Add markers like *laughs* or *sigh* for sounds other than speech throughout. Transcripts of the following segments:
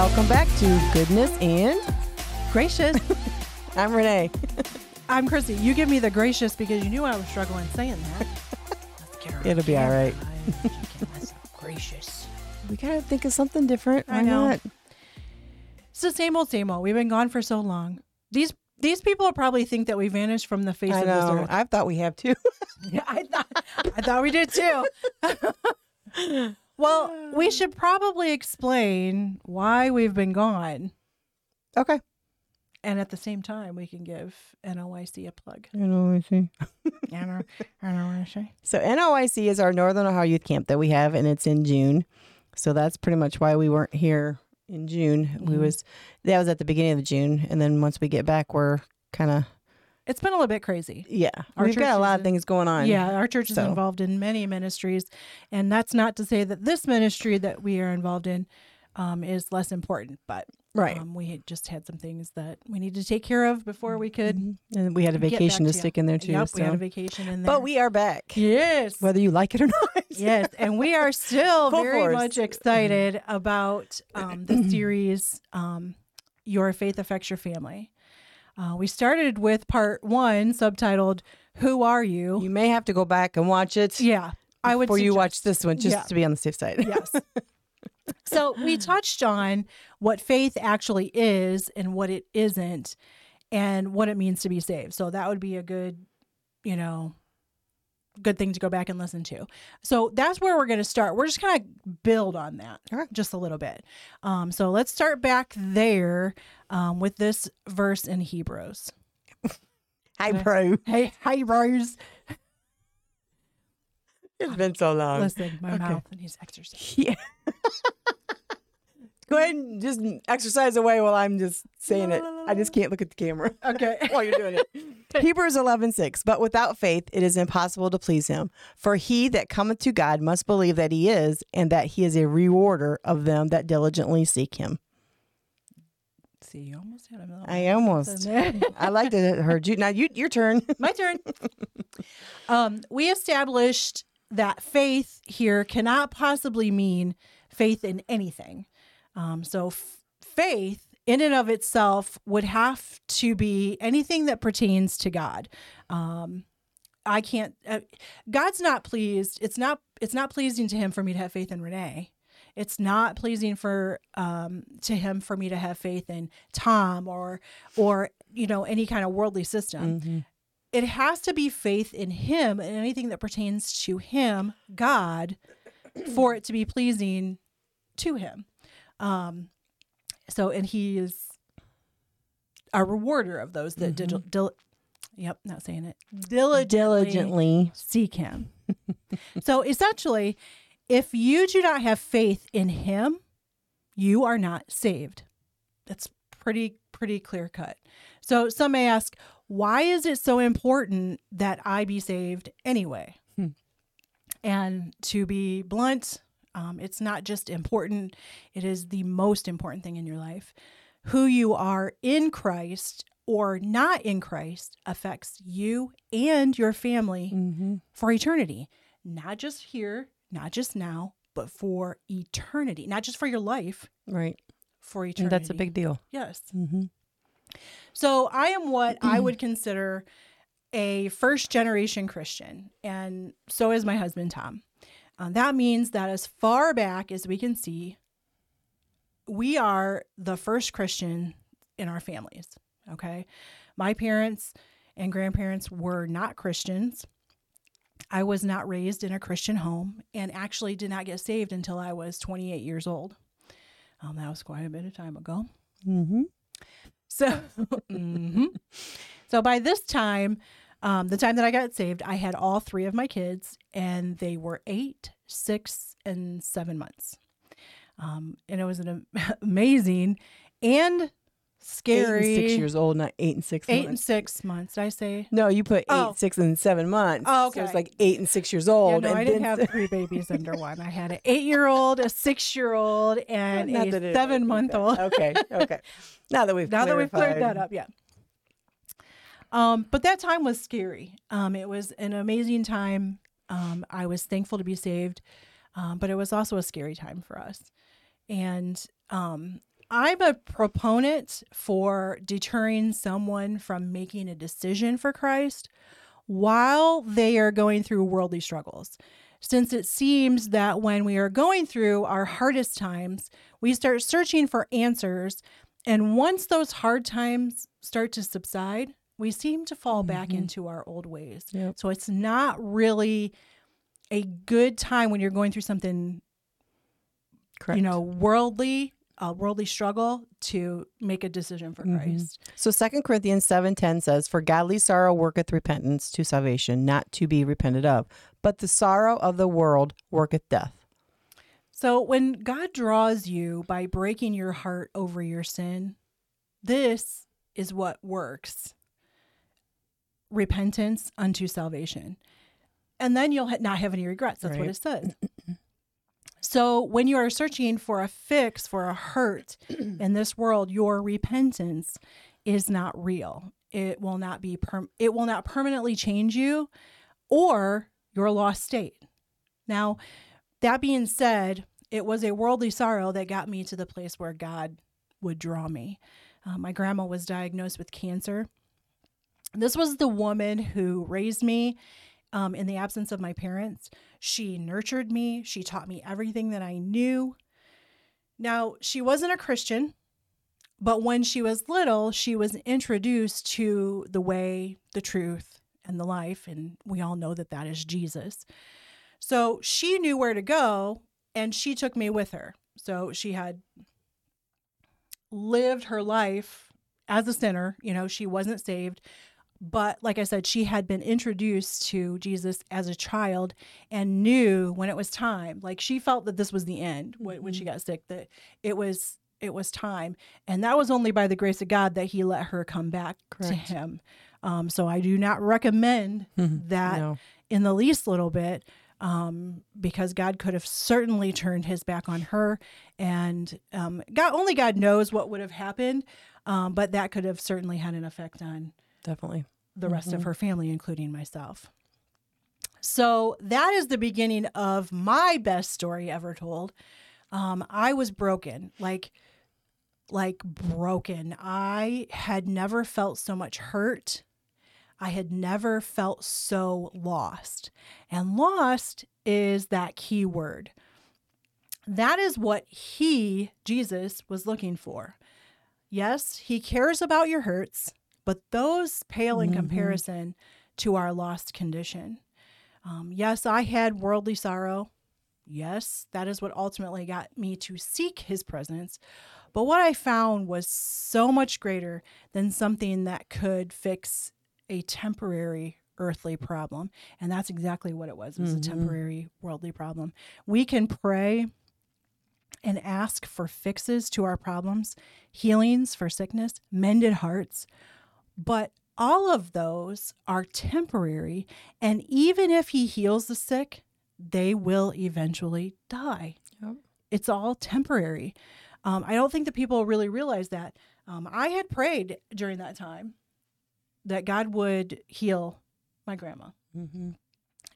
Welcome back to Goodness and Gracious. *laughs* I'm Renee. *laughs* I'm Chrissy. You give me the gracious because you knew I was struggling saying that. Let's get her It'll be all right. *laughs* gracious. We gotta think of something different. I Why know. not? It's the same old, same old. We've been gone for so long. These these people probably think that we vanished from the face I of this know. earth. I thought we have too. Yeah, I thought I thought we did too. Well, we should probably explain why we've been gone, okay. and at the same time, we can give NOIC a plug. I NOIC. *laughs* So NOIC is our Northern Ohio Youth Camp that we have, and it's in June. So that's pretty much why we weren't here in June. We Mhm. was that was at the beginning of June, and then once we get back, we're kind of It's been a little bit crazy. yeah. Our We've got a lot of in- things going on. Yeah, our church is so- involved in many ministries, and that's not to say that this ministry that we are involved in um, is less important, but Right. um, we had just had some things that we needed to take care of before we could. Mhm. And we had a vacation to to stick in there too. yep, we had a vacation in there. but we are back, yes, whether you like it or not. yes, and we are still *laughs* Full very force. much excited about um, the *clears throat* series. Um, Your faith affects your family. Uh, we started with part one, subtitled "Who Are You?" You may have to go back and watch it. yeah, I would before you watch this one, just Yeah. to be on the safe side. yes. *laughs* So we touched on what faith actually is and what it isn't and what it means to be saved. So that would be a good, you know, good thing to go back and listen to. So that's where we're going to start. We're just going to build on that right. just a little bit. Um, so let's start back there um, with this verse in Hebrews. *laughs* Hi, Okay. bro. Hey, hi, Rose. It's been so long. Listen, my okay. mouth needs exercise. Yeah. *laughs* Go ahead and just exercise away while I'm just saying it. I just can't look at the camera *laughs* Okay. *laughs* while you're doing it. *laughs* Hebrews 11, 6. But without faith, it is impossible to please him. For he that cometh to God must believe that he is, and that he is a rewarder of them that diligently seek him. See, you almost had a little I almost. I like to heard you. Now, you, your turn. My turn. um, we established that faith here cannot possibly mean faith in anything. Um, so, f- faith in and of itself would have to be anything that pertains to God. Um, I can't. Uh, God's not pleased. It's not. It's not pleasing to Him for me to have faith in Renee. It's not pleasing for um, to Him for me to have faith in Tom or or you know any kind of worldly system Mhm. it has to be faith in him and anything that pertains to him god for it to be pleasing to him um so and he is a rewarder of those that dil- dil- yep not saying it diligently, Diligently. seek him. *laughs* So essentially if you do not have faith in him you are not saved. That's pretty pretty clear cut. So some may ask why is it so important that i be saved anyway? Hmm. and to be blunt um, it's not just important it is the most important thing in your life who you are in christ or not in christ affects you and your family Mm-hmm. for eternity not just here not just now but for eternity not just for your life Right. for eternity And that's a big deal. yes Mm-hmm. so I am what I *clears throat* would consider a first generation Christian, and so is my husband Tom. Uh, that means that as far back as we can see, we are the first Christian in our families. Okay, my parents and grandparents were not Christians. I was not raised in a Christian home, and actually did not get saved until I was 28 years old. Um, that was quite a bit of time ago. Mm-hmm. So, *laughs* mhm. so by this time, um, the time that I got saved, I had all three of my kids, and they were eight, six, and seven months. Um, and it was an *laughs* amazing and scary. Eight and six years old, not eight and six Eight and six months. Did I say? No, you put eight, Oh. six, and seven months. Oh, So it's okay. like eight and six years Yeah, old. no, and I didn't have three babies *laughs* under one. I had an eight-year-old, a six-year-old, and Not a seven-month-old. Okay, okay. Now that we've now that we've cleared that up, yeah. Um, but that time was scary. Um, it was an amazing time. Um, I was thankful to be saved, um, but it was also a scary time for us. And um, I'm a proponent for deterring someone from making a decision for Christ while they are going through worldly struggles. Since it seems that when we are going through our hardest times, we start searching for answers. And once those hard times start to subside, we seem to fall back Mhm. into our old ways. Yep. So it's not really a good time when you're going through something Correct. you know, worldly, a worldly struggle to make a decision for Mhm. Christ. So Second Corinthians 7:10 says, "For godly sorrow worketh repentance to salvation, not to be repented of, but the sorrow of the world worketh death." So when God draws you by breaking your heart over your sin, this is what works. Repentance unto salvation. And then you'll ha- not have any regrets. That's what it says. So when you are searching for a fix for a hurt *clears throat* in this world, your repentance is not real. It will not be per- it will not permanently change you or your lost state. Now, that being said, it was a worldly sorrow that got me to the place where God would draw me. Uh, my grandma was diagnosed with cancer. This was the woman who raised me um, in the absence of my parents. She nurtured me, she taught me everything that I knew. Now, she wasn't a Christian, but when she was little, she was introduced to the way, the truth, and the life. And we all know that that is Jesus. So she knew where to go and she took me with her. So she had lived her life as a sinner. You know, she wasn't saved. But like I said, she had been introduced to Jesus as a child and knew when it was time. Like she felt that this was the end when, when she got sick, that it was it was time. And that was only by the grace of God that he let her come back to him. Um, so I do not recommend that No. in the least little bit um, because God could have certainly turned his back on her. And um, God, only God knows what would have happened, um, but that could have certainly had an effect on Definitely. the rest of her family, including myself. So that is the beginning of my best story ever told. Um, I was broken, like, like broken. I had never felt so much hurt. I had never felt so lost. And lost is that key word. That is what he, Jesus, was looking for. Yes, he cares about your hurts, but those pale in Mhm. comparison to our lost condition. Um, yes, I had worldly sorrow. Yes, that is what ultimately got me to seek his presence. But what I found was so much greater than something that could fix a temporary earthly problem. And that's exactly what it was. It was Mhm. a temporary worldly problem. We can pray and ask for fixes to our problems, healings for sickness, mended hearts. But all of those are temporary. And even if he heals the sick, they will eventually die. Yep. It's all temporary. Um, I don't think that people really realize that. Um, I had prayed during that time that God would heal my grandma, Mm-hmm.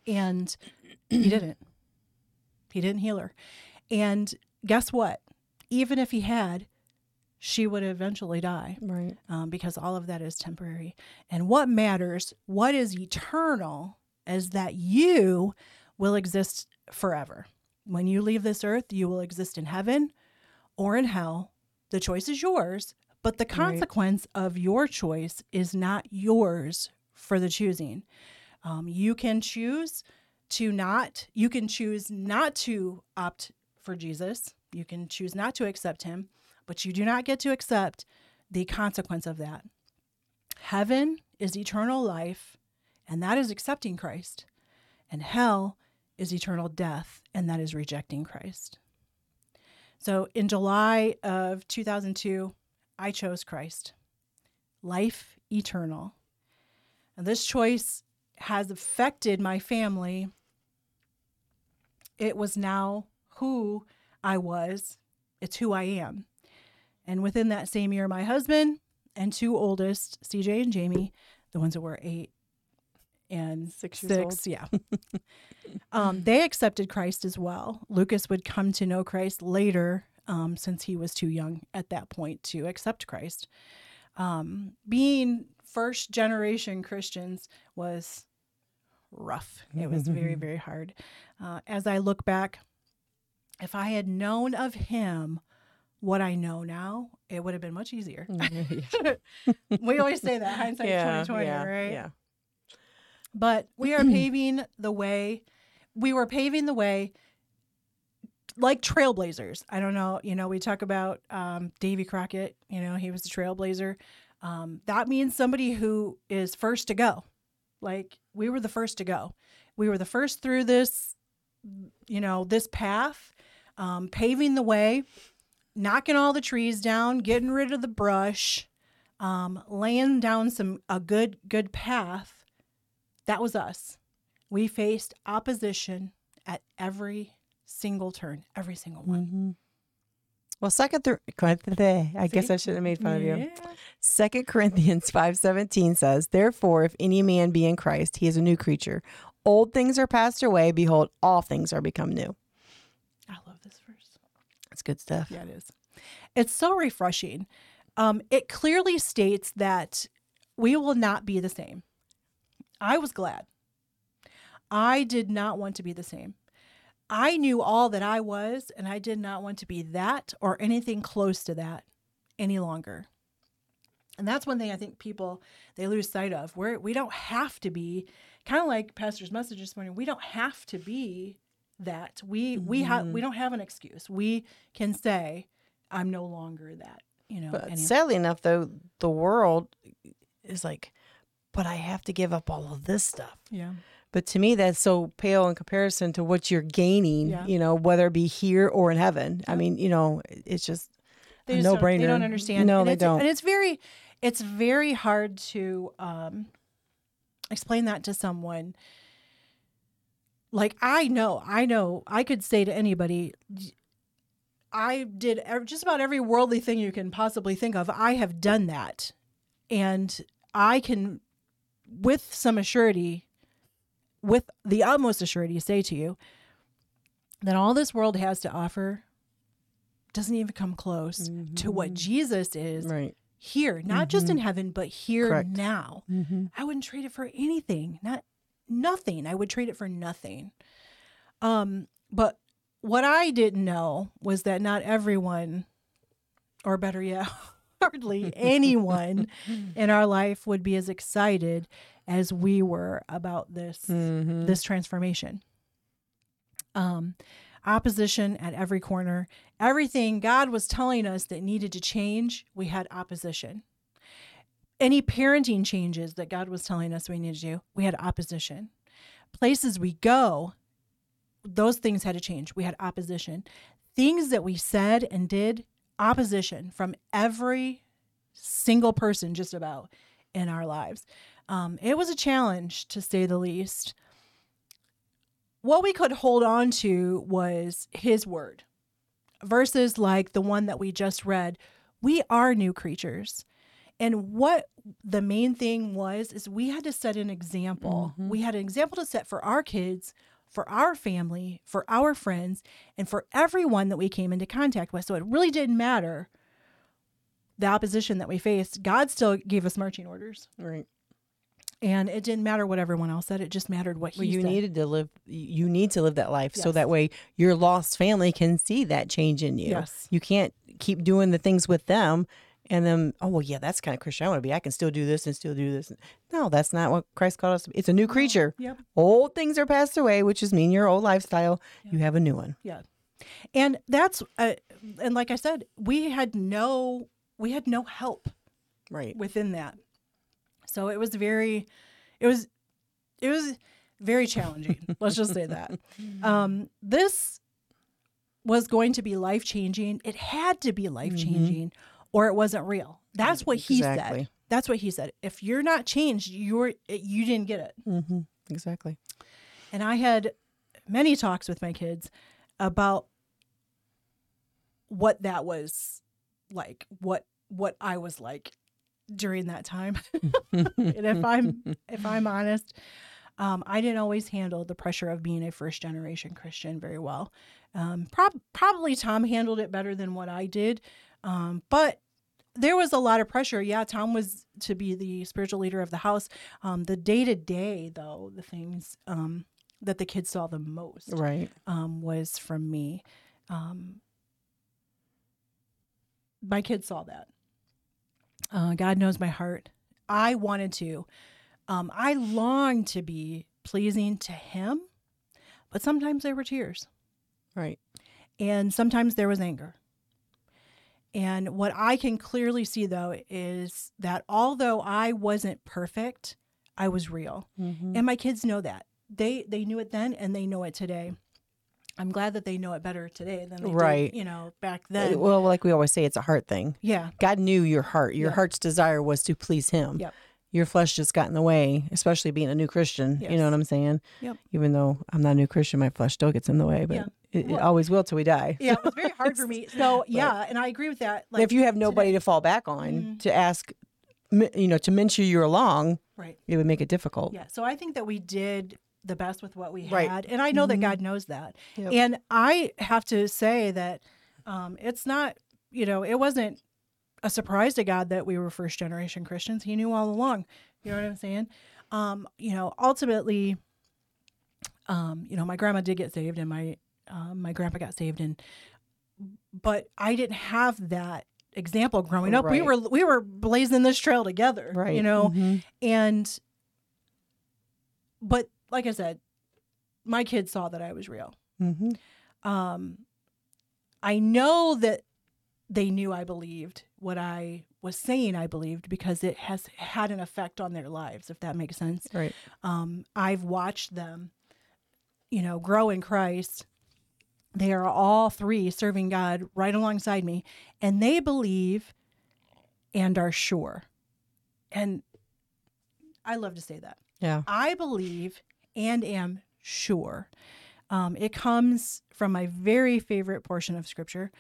and he didn't. He didn't heal her. And guess what? Even if he had, she would eventually die Right. um, because all of that is temporary. And what matters, what is eternal, is that you will exist forever. When you leave this earth, you will exist in heaven or in hell. The choice is yours, but the consequence of your choice is not yours for the choosing. Um, you can choose to not, you can choose not to opt for Jesus. You can choose not to accept him, but you do not get to accept the consequence of that. Heaven is eternal life, and that is accepting Christ. And hell is eternal death, and that is rejecting Christ. So in July of 2002, I chose Christ, life eternal. And this choice has affected my family. It was now who I was, it's who I am. And within that same year, my husband and two oldest, CJ and Jamie, the ones that were eight and Six years old. six, yeah, um, they accepted Christ as well. Lucas would come to know Christ later um, since he was too young at that point to accept Christ. Um, being first generation Christians was rough. It was very, *laughs* very hard. Uh, as I look back, if I had known of him what I know now, it would have been much easier. *laughs* *laughs* we always say that hindsight yeah, 2020, yeah, right? Yeah. But we are *clears throat* paving the way. We were paving the way like trailblazers. I don't know. You know, we talk about um, Davy Crockett. You know, he was the trailblazer. Um, that means somebody who is first to go. Like we were the first to go. We were the first through this, you know, this path, um, paving the way, knocking all the trees down, getting rid of the brush, um, laying down some a good good path. That was us. We faced opposition at every single turn, every single one. Mm-hmm. Well, second through *laughs* I guess I should have made fun of you. Yeah. Second Corinthians five seventeen says, "Therefore, if any man be in Christ, he is a new creature. Old things are passed away; behold, all things are become new." I love this verse. That's good stuff. Yeah, it is. It's so refreshing. Um, it clearly states that we will not be the same. I was glad. I did not want to be the same. I knew all that I was, and I did not want to be that or anything close to that any longer. And that's one thing I think people they lose sight of. Where we don't have to be, kind of like Pastor's message this morning. We don't have to be that. We we have we don't have an excuse. We can say, "I'm no longer that." You know. But any- sadly enough, though, the world is like, but I have to give up all of this stuff. yeah. But to me, that's so pale in comparison to what you're gaining, Yeah. you know, whether it be here or in heaven. I mean, you know, it's just They no brainer. They don't understand. No, and they don't. And it's very, it's very hard to um, explain that to someone. Like I know, I know, I could say to anybody, I did just about every worldly thing you can possibly think of. I have done that, and I can, with some assurity, with the utmost assurity, say to you that all this world has to offer doesn't even come close to what Jesus is right. here, not just in heaven, but here Correct. now. Mm-hmm. I wouldn't trade it for anything, not nothing. I would trade it for nothing. Um, but what I didn't know was that not everyone, or better yet, *laughs* hardly anyone *laughs* in our life would be as excited as we were about this Mm-hmm. this transformation. Um, opposition at every corner. Everything God was telling us that needed to change, we had opposition. Any parenting changes that God was telling us we needed to do, we had opposition. Places we go, those things had to change. We had opposition. Things that we said and did, opposition from every single person, just about in our lives. Um, it was a challenge to say the least what we could hold on to was his word verses like the one that we just read we are new creatures and what the main thing was is we had to set an example mm-hmm. we had an example to set for our kids for our family for our friends and for everyone that we came into contact with so it really didn't matter the opposition that we faced god still gave us marching orders Right. and it didn't matter what everyone else said it just mattered what he Well, you said. needed to live. You need to live that life so that way your lost family can see that change in you. Yes. You can't keep doing the things with them, and then oh well, yeah, that's kind of Christian I want to be. I can still do this and still do this. No, that's not what Christ called us. to be. It's a new creature. Yep. Old things are passed away, which is mean your old lifestyle. You have a new one. Yeah. And that's uh, and like I said, we had no we had no help Right. within that. So it was very it was it was very challenging. *laughs* Let's just say that. Um this was going to be life changing. It had to be life changing or it wasn't real. That's what he Exactly. said. That's what he said. If you're not changed, you're you didn't get it. Mm-hmm. Exactly. And I had many talks with my kids about what that was like, what what I was like during that time. *laughs* and if I'm if I'm honest, um, I didn't always handle the pressure of being a first generation Christian very well. Um, prob- probably Tom handled it better than what I did. Um, but there was a lot of pressure. Yeah, Tom was to be the spiritual leader of the house. Um, the day to day, though, the things um, that the kids saw the most Right. um, was from me. Um, my kids saw that. Uh, God knows my heart. I wanted to. Um, I longed to be pleasing to Him, but sometimes there were tears, Right. and sometimes there was anger. And what I can clearly see, though, is that although I wasn't perfect, I was real Mm-hmm. and my kids know that they they knew it then and they know it today i'm glad that they know it better today than they Right. did you know back then well, like we always say, it's a heart thing. yeah God knew your heart. Your Yeah. heart's desire was to please Him. Yep. Your flesh just got in the way, especially being a new Christian. You know what I'm saying? Yep. Even though I'm not a new Christian, my flesh still gets in the way, but Yeah. it, it always will till we die. yeah it was very *laughs* hard for me so yeah and i agree with that But if you have nobody today- to fall back on Mhm. to ask, you know, to mentor you along, right it would make it difficult. yeah so i think that we did the best with what we Right. had and i know that Mhm. god knows that Yep. and i have to say that um, it's not you know it wasn't a surprise to god that we were first generation christians. He knew all along. You know what i'm saying? Um, you know ultimately um, you know my grandma did get saved and my um, my grandpa got saved and but i didn't have that example growing up. We were we were blazing this trail together Right. you know? Mhm. and but like i said my kids saw that i was real. Mhm. um i know that they knew i believed what i was saying i believed because it has had an effect on their lives if that makes sense Right. um i've watched them you know grow in christ they are all three serving god right alongside me and they believe and are sure and i love to say that Yeah. I believe and am sure. Um, it comes from my very favorite portion of scripture.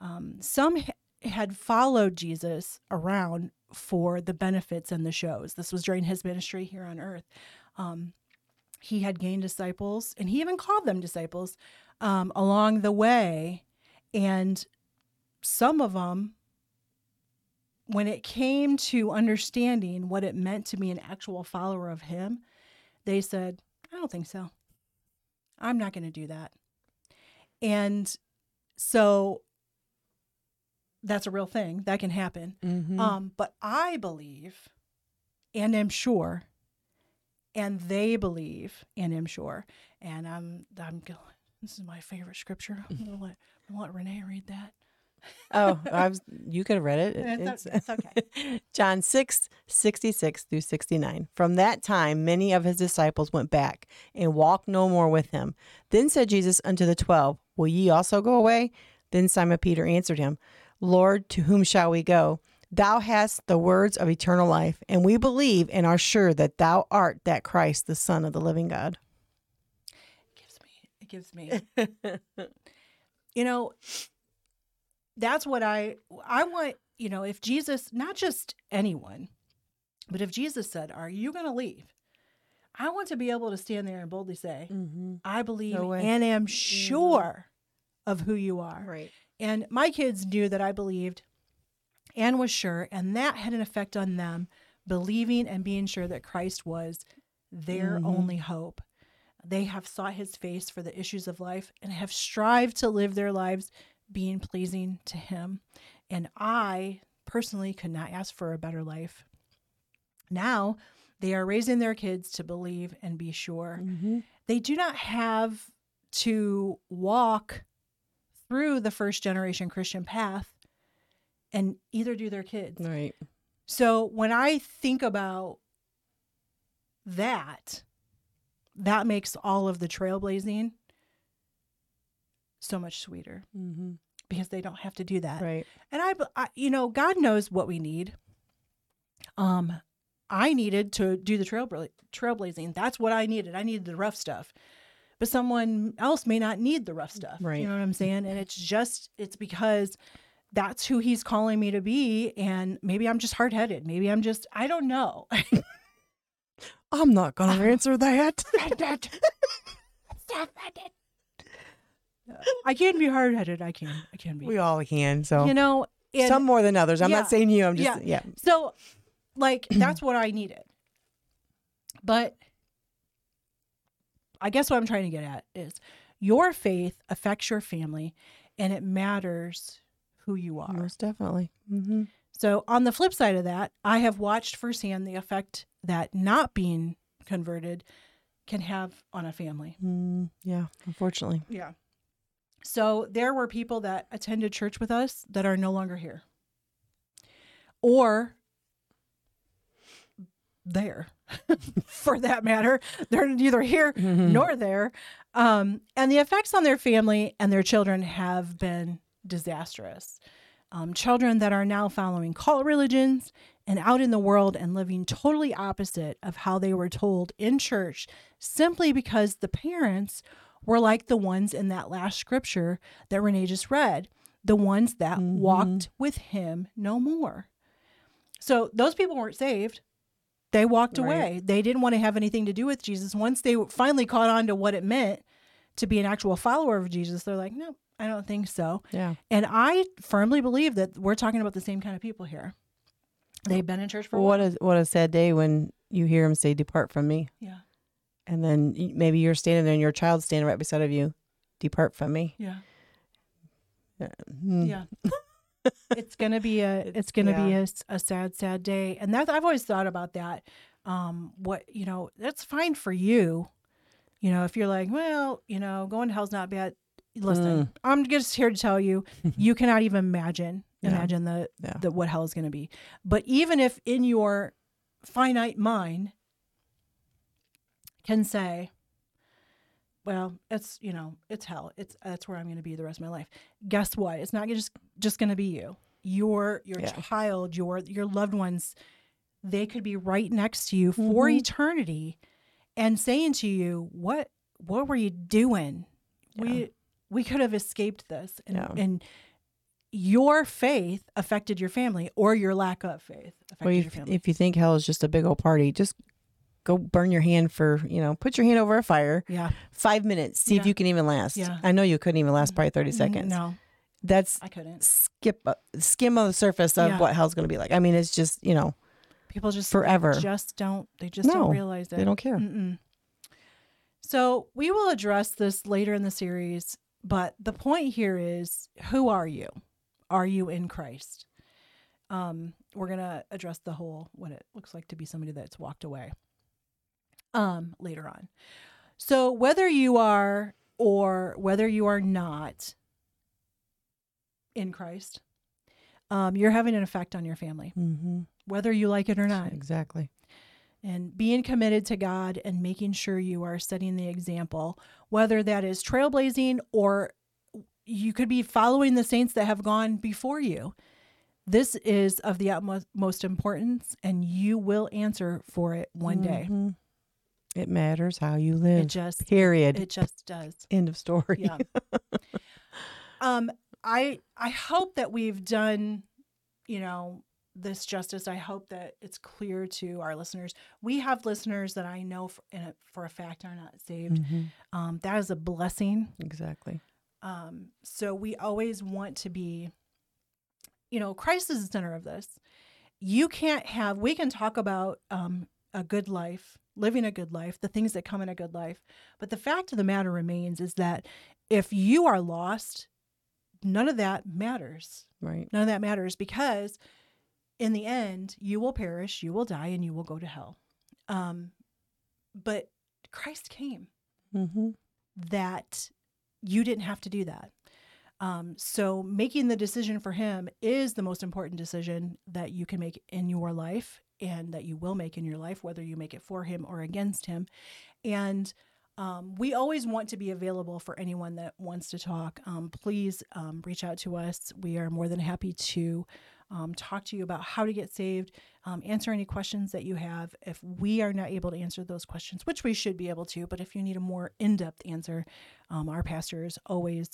Um, some ha- had followed Jesus around for the benefits and the shows. This was during his ministry here on earth. Um, he had gained disciples, and he even called them disciples um, along the way. And some of them when it came to understanding what it meant to be an actual follower of him, they said, I don't think so. I'm not going to do that. And so that's a real thing that can happen. Mhm. Um, but I believe and am sure, and they believe and am sure. And I'm I'm going, this is my favorite scripture. I'm gonna let, I'll let Renee read that. oh, *laughs* I was. You could have read it. It's, It's- it's okay. *laughs* John 6, 66 through 69. From that time, many of his disciples went back and walked no more with him. Then said Jesus unto the twelve, Will ye also go away? Then Simon Peter answered him, Lord, to whom shall we go? Thou hast the words of eternal life, and we believe and are sure that thou art that Christ, the Son of the living God. It gives me, it gives me. you know, that's what I I want. You know, if Jesus, not just anyone, but if Jesus said, "Are you going to leave?" I want to be able to stand there and boldly say, Mm-hmm. "I believe No and am sure of who you are." Right. And my kids knew that I believed and was sure, and that had an effect on them believing and being sure that Christ was their Mhm. only hope. They have sought his face for the issues of life and have strived to live their lives being pleasing to him. And I personally could not ask for a better life. Now they are raising their kids to believe and be sure Mm-hmm. they do not have to walk through the first generation Christian path and either do their kids. Right. So when I think about that, that makes all of the trailblazing so much sweeter Mm-hmm. because they don't have to do that. Right. And I, I, you know, God knows what we need. Um, I needed to do the trail trailblazing. That's what I needed. I needed the rough stuff. But someone else may not need the rough stuff. Right. You know what I'm saying? And it's just it's because that's who he's calling me to be and maybe I'm just hard-headed. Maybe I'm just I don't know. *laughs* I'm not gonna *laughs* answer that. *laughs* I can be hard headed. I can. I can be. we all can. So you know, and some more than others. I'm Yeah. not saying you. I'm just yeah. So, like, that's what I needed. But I guess what I'm trying to get at is your faith affects your family and it matters who you are. Most definitely. Mm-hmm. So, on the flip side of that, I have watched firsthand the effect that not being converted can have on a family. Mm, yeah. Unfortunately. Yeah. So there were people that attended church with us that are no longer here. Or there, *laughs* for that matter. They're neither here Mm-hmm. nor there. Um, and the effects on their family and their children have been disastrous. Um, children that are now following cult religions and out in the world and living totally opposite of how they were told in church simply because the parents were like the ones in that last scripture that Renee just read, the ones that Mhm. walked with him no more. So those people weren't saved. They walked Right. away. They didn't want to have anything to do with Jesus. Once they finally caught on to what it meant to be an actual follower of Jesus, they're like, no, I don't think so. Yeah. And I firmly believe that we're talking about the same kind of people here. They've been in church for a What a what a sad day when you hear him say, "Depart from me," Yeah. and then maybe you're standing there and your child's standing right beside of you. Depart from me. Yeah. Mm. Yeah. *laughs* it's gonna be a it's gonna be a sad sad day. And that i've always thought about that um what you know that's fine for you. You know if you're like well you know going to hell's not bad listen i'm just here to tell you you cannot even imagine *laughs* Yeah. imagine the, Yeah. the what hell is going to be. But even if in your finite mind can say well it's you know it's hell. It's that's where i'm going to be the rest of my life. Guess what? It's not just just going to be you. Your your Yeah. child your your loved ones they could be right next to you for Mhm. eternity and saying to you what what were you doing? We we could have escaped this. And, Yeah. and your faith affected your family or your lack of faith affected Well, your if, family. if you think hell is just a big old party, just go burn your hand for you know, put your hand over a fire, yeah five minutes, see if you can even last. Yeah. I know you couldn't even last probably thirty seconds. no That's i couldn't skip uh, skim on the surface of Yeah. what hell's going to be like. I mean, it's just you know people just Forever. just don't they just No, don't realize it they don't care. Mm-mm. So we will address this later in the series, but the point here is who are you? Are you in Christ? Um, we're gonna address the whole what it looks like to be somebody that's walked away. Um, later on. So whether you are or whether you are not in Christ, um, you're having an effect on your family, Mm-hmm. whether you like it or not Exactly. and being committed to God and making sure you are setting the example, whether that is trailblazing or you could be following the saints that have gone before you. This is of the utmost most importance, and you will answer for it one day. It matters how you live. It just, Period. it just does. End of story. Yeah. *laughs* um, I I hope that we've done, you know, this justice. I hope that it's clear to our listeners. We have listeners that I know for, a, for a fact are not saved. Mhm. Um, that is a blessing. Exactly. Um, so we always want to be, you know, Christ is the center of this. You can't have, we can talk about um, a good life, living a good life, the things that come in a good life. But the fact of the matter remains is that if you are lost, none of that matters. Right. None of that matters because in the end, you will perish, you will die, and you will go to hell. Um, but Christ came Mm-hmm. that you didn't have to do that. Um, so making the decision for him is the most important decision that you can make in your life and that you will make in your life, whether you make it for him or against him. And um, we always want to be available for anyone that wants to talk. Um, please um, reach out to us. We are more than happy to um, talk to you about how to get saved, um, answer any questions that you have. If we are not able to answer those questions, which we should be able to, but if you need a more in depth answer, um, our pastor is always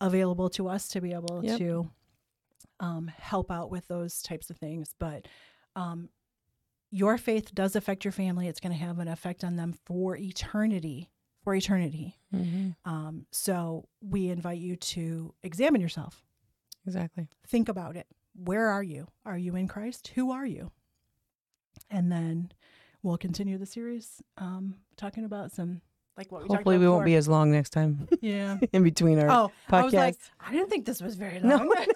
available to us to be able Yep. to um, help out with those types of things. But um, your faith does affect your family. It's going to have an effect on them for eternity. For eternity. Mm-hmm. Um, so we invite you to examine yourself. Exactly. Think about it. Where are you? Are you in Christ? Who are you? And then we'll continue the series um, talking about some like what we Hopefully, we won't be as long next time Yeah. *laughs* in between our Oh, I was like. I didn't think this was very No, long. *laughs*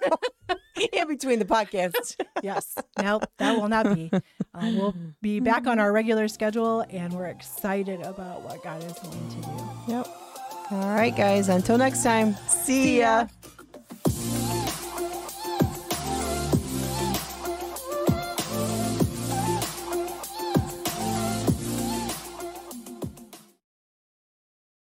no. *laughs* *laughs* in between the podcasts. *laughs* yes. Nope, that will not be. Uh, we'll be back on our regular schedule, and we're excited about what God is going to do. Yep. All right, guys. Until next time. See, ya.